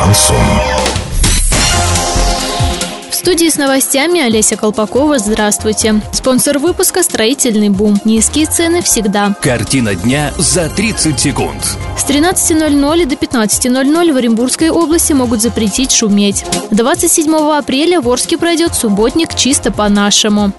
Шансон. В студии с новостями Олеся Колпакова. Здравствуйте. Спонсор выпуска «Строительный бум». Низкие цены всегда. Картина дня за 30 секунд. С 13.00 до 15.00 в Оренбургской области могут запретить шуметь. 27 апреля в Орске пройдет субботник чисто по-нашему.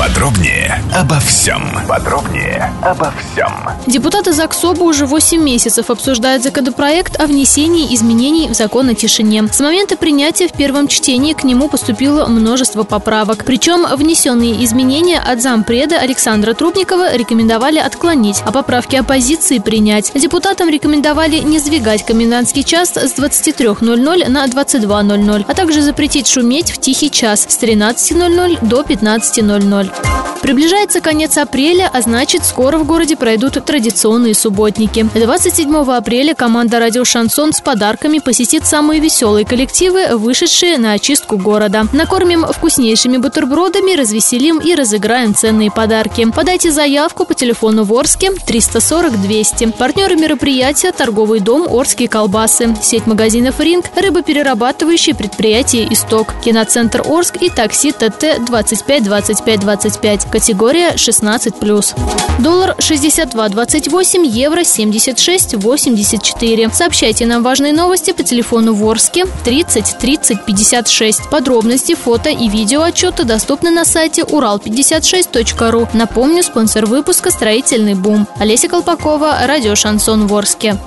Подробнее обо всем. Подробнее обо всем. Депутаты ЗАГСОБа уже 8 месяцев обсуждают законопроект о внесении изменений в закон о тишине. С момента принятия в первом чтении к нему поступило множество поправок. Причем внесенные изменения от зампреда Александра Трубникова рекомендовали отклонить, а поправки оппозиции принять. Депутатам рекомендовали не сдвигать комендантский час с 23.00 на 22.00, а также запретить шуметь в тихий час с 13.00 до 15.00. Bye. Приближается конец апреля, а значит, скоро в городе пройдут традиционные субботники. 27 апреля команда «Радио Шансон» с подарками посетит самые веселые коллективы, вышедшие на очистку города. Накормим вкуснейшими бутербродами, развеселим и разыграем ценные подарки. Подайте заявку по телефону в Орске 340 200. Партнеры мероприятия – торговый дом «Орские колбасы», сеть магазинов «Ринг», рыбоперерабатывающее предприятие «Исток», киноцентр «Орск» и такси ТТ 25 25 25 категория 16+. Доллар 62.28, евро 76.84. Сообщайте нам важные новости по телефону Ворске 30 30 56. Подробности, фото и видео отчета доступны на сайте урал56.ру. Напомню, спонсор выпуска «Строительный бум». Олеся Колпакова, радио «Шансон Ворске».